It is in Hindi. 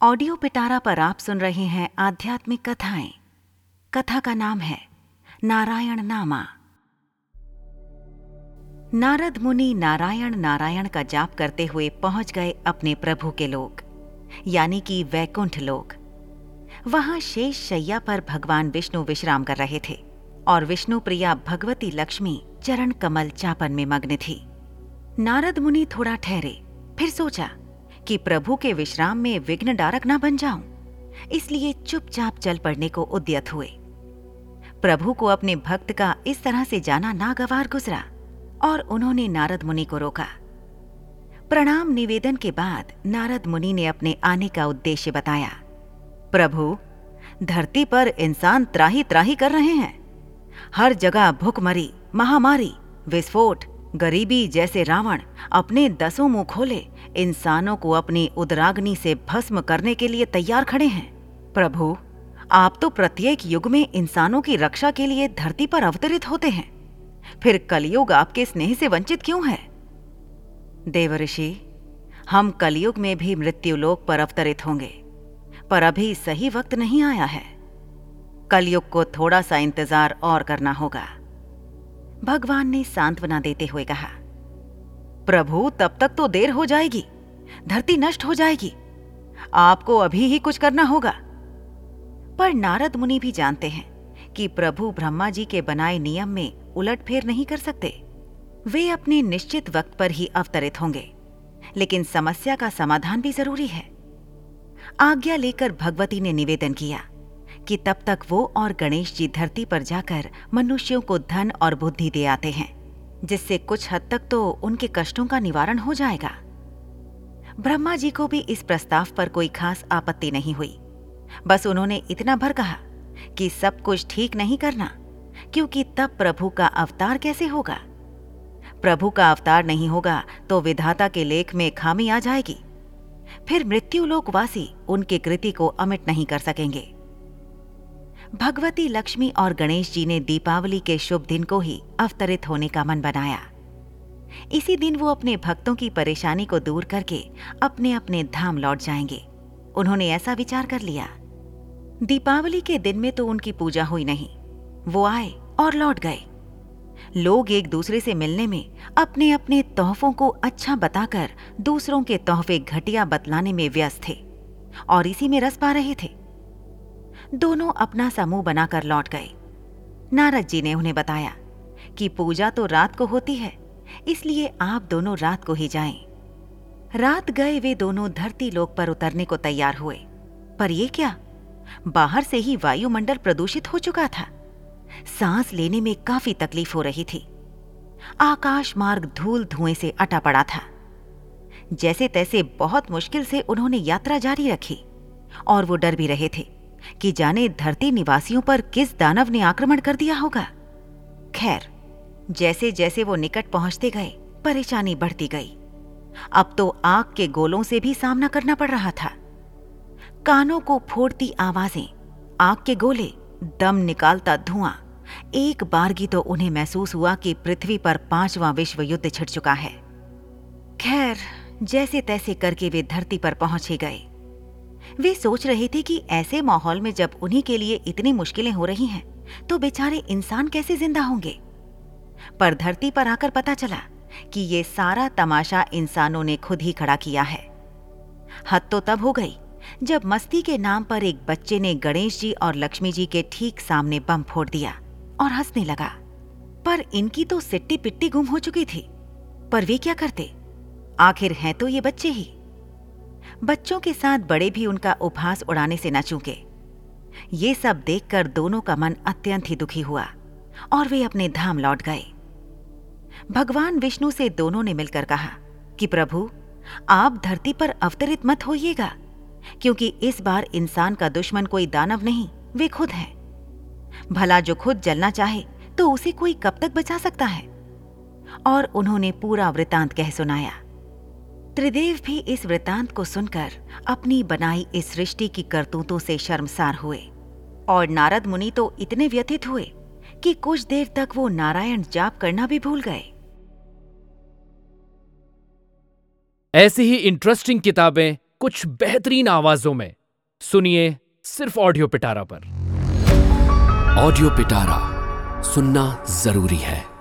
ऑडियो पिटारा पर आप सुन रहे हैं आध्यात्मिक कथाएँ। कथा का नाम है नारायण नामा। नारद मुनि नारायण नारायण का जाप करते हुए पहुँच गए अपने प्रभु के लोक, यानी कि वैकुंठ लोक। वहाँ शेष शैया पर भगवान विष्णु विश्राम कर रहे थे और विष्णु प्रिया भगवती लक्ष्मी चरण कमल चापन में मग्न थी। नारद मुनि थोड़ा ठहरे, फिर सोचा कि प्रभु के विश्राम में विघ्न डारक ना बन जाऊँ। इसलिए चुपचाप चल पड़ने को उद्यत हुए। प्रभु को अपने भक्त का इस तरह से जाना नागवार गुजरा, और उन्होंने नारद मुनि को रोका। प्रणाम निवेदन के बाद नारद मुनि ने अपने आने का उद्देश्य बताया। प्रभु, धरती पर इंसान त्राही त्राही कर रहे हैं। हर जगह भूखमरी, महामारी, विस्फोट गरीबी जैसे रावण अपने दसों मुँह खोले, इंसानों को अपनी उदराग्नि से भस्म करने के लिए तैयार खड़े हैं। प्रभु, आप तो प्रत्येक युग में इंसानों की रक्षा के लिए धरती पर अवतरित होते हैं। फिर कलयुग आपके स्नेह से वंचित क्यों है? देवऋषि हम कलयुग में भी मृत्युलोक पर अवतरित होंगे, पर अभी सही वक्त नहीं आया है। कलयुग को थोड़ा सा इंतज़ार और करना होगा। भगवान ने सांत्वना देते हुए कहा, प्रभु, तब तक तो देर हो जाएगी, धरती नष्ट हो जाएगी। आपको अभी ही कुछ करना होगा। पर नारद मुनि भी जानते हैं कि प्रभु ब्रह्मा जी के बनाए नियम में उलटफेर नहीं कर सकते। वे अपने निश्चित वक्त पर ही अवतरित होंगे, लेकिन समस्या का समाधान भी ज़रूरी है। आज्ञा लेकर भगवती ने निवेदन किया। कि तब तक वो और गणेश जी धरती पर जाकर मनुष्यों को धन और बुद्धि दे आते हैं, जिससे कुछ हद तक तो उनके कष्टों का निवारण हो जाएगा। ब्रह्मा जी को भी इस प्रस्ताव पर कोई खास आपत्ति नहीं हुई। बस उन्होंने इतना भर कहा कि सब कुछ ठीक नहीं करना, क्योंकि तब प्रभु का अवतार कैसे होगा? प्रभु का अवतार नहीं होगा तो विधाता के लेख में खामी आ जाएगी। फिर मृत्युलोकवासी उनकी कृति को अमिट नहीं कर सकेंगे। भगवती लक्ष्मी और गणेश जी ने दीपावली के शुभ दिन को ही अवतरित होने का मन बनाया। इसी दिन वो अपने भक्तों की परेशानी को दूर करके अपने अपने धाम लौट जाएँगे। उन्होंने ऐसा विचार कर लिया। दीपावली के दिन में तो उनकी पूजा हुई नहीं। वो आए और लौट गए। लोग एक दूसरे से मिलने में अपने अपने तोहफों को अच्छा बताकर दूसरों के तोहफे घटिया बतलाने में व्यस्त थे और इसी में रस पा रहे थे। दोनों अपना समूह बनाकर लौट गए। नारद जी ने उन्हें बताया कि पूजा तो रात को होती है, इसलिए आप दोनों रात को ही जाएँ। रात गए वे दोनों धरती लोक पर उतरने को तैयार हुए। पर ये क्या? बाहर से ही वायुमंडल प्रदूषित हो चुका था। सांस लेने में काफ़ी तकलीफ़ हो रही थी। आकाश मार्ग धूल धुएँ से अटा पड़ा था। जैसे तैसे बहुत मुश्किल से उन्होंने यात्रा जारी रखी, और वो डर भी रहे थे। कि जाने धरती निवासियों पर किस दानव ने आक्रमण कर दिया होगा। खैर जैसे जैसे वो निकट पहुँचते गए, परेशानी बढ़ती गई। अब तो आग के गोलों से भी सामना करना पड़ रहा था। कानों को फोड़ती आवाज़ें, आग के गोले, दम निकालता धुआँ। एक बारगी तो उन्हें महसूस हुआ कि पृथ्वी पर पांचवा विश्व युद्ध छिड़ चुका है। खैर जैसे तैसे करके वे धरती पर पहुँच गए। वे सोच रहे थे कि ऐसे माहौल में जब उन्हीं के लिए इतनी मुश्किलें हो रही हैं तो बेचारे इंसान कैसे ज़िंदा होंगे? पर धरती पर आकर पता चला कि ये सारा तमाशा इंसानों ने खुद ही खड़ा किया है। हद तो तब हो गई जब मस्ती के नाम पर एक बच्चे ने गणेश जी और लक्ष्मी जी के ठीक सामने बम फोड़ दिया और हंसने लगा। पर इनकी तो सिट्टी पिट्टी गुम हो चुकी थी। पर वे क्या करते? आखिर हैं तो ये बच्चे ही। बच्चों के साथ बड़े भी उनका उपहास उड़ाने से न चूके। ये सब देखकर दोनों का मन अत्यंत ही दुखी हुआ, और वे अपने धाम लौट गए। भगवान विष्णु से दोनों ने मिलकर कहा कि प्रभु, आप धरती पर अवतरित मत होइएगा, क्योंकि इस बार इंसान का दुश्मन कोई दानव नहीं, वे खुद हैं। भला जो खुद जलना चाहे तो उसे कोई कब तक बचा सकता है? और उन्होंने पूरा वृतांत कह सुनाया। त्रिदेव भी इस वृतांत को सुनकर अपनी बनाई इस सृष्टि की करतूतों से शर्मसार हुए और नारद मुनि तो इतने व्यथित हुए कि कुछ देर तक वो नारायण जाप करना भी भूल गए। ऐसी ही इंटरेस्टिंग किताबें कुछ बेहतरीन आवाजों में। सुनिए सिर्फ़ ऑडियो पिटारा पर। ऑडियो पिटारा सुनना ज़रूरी है।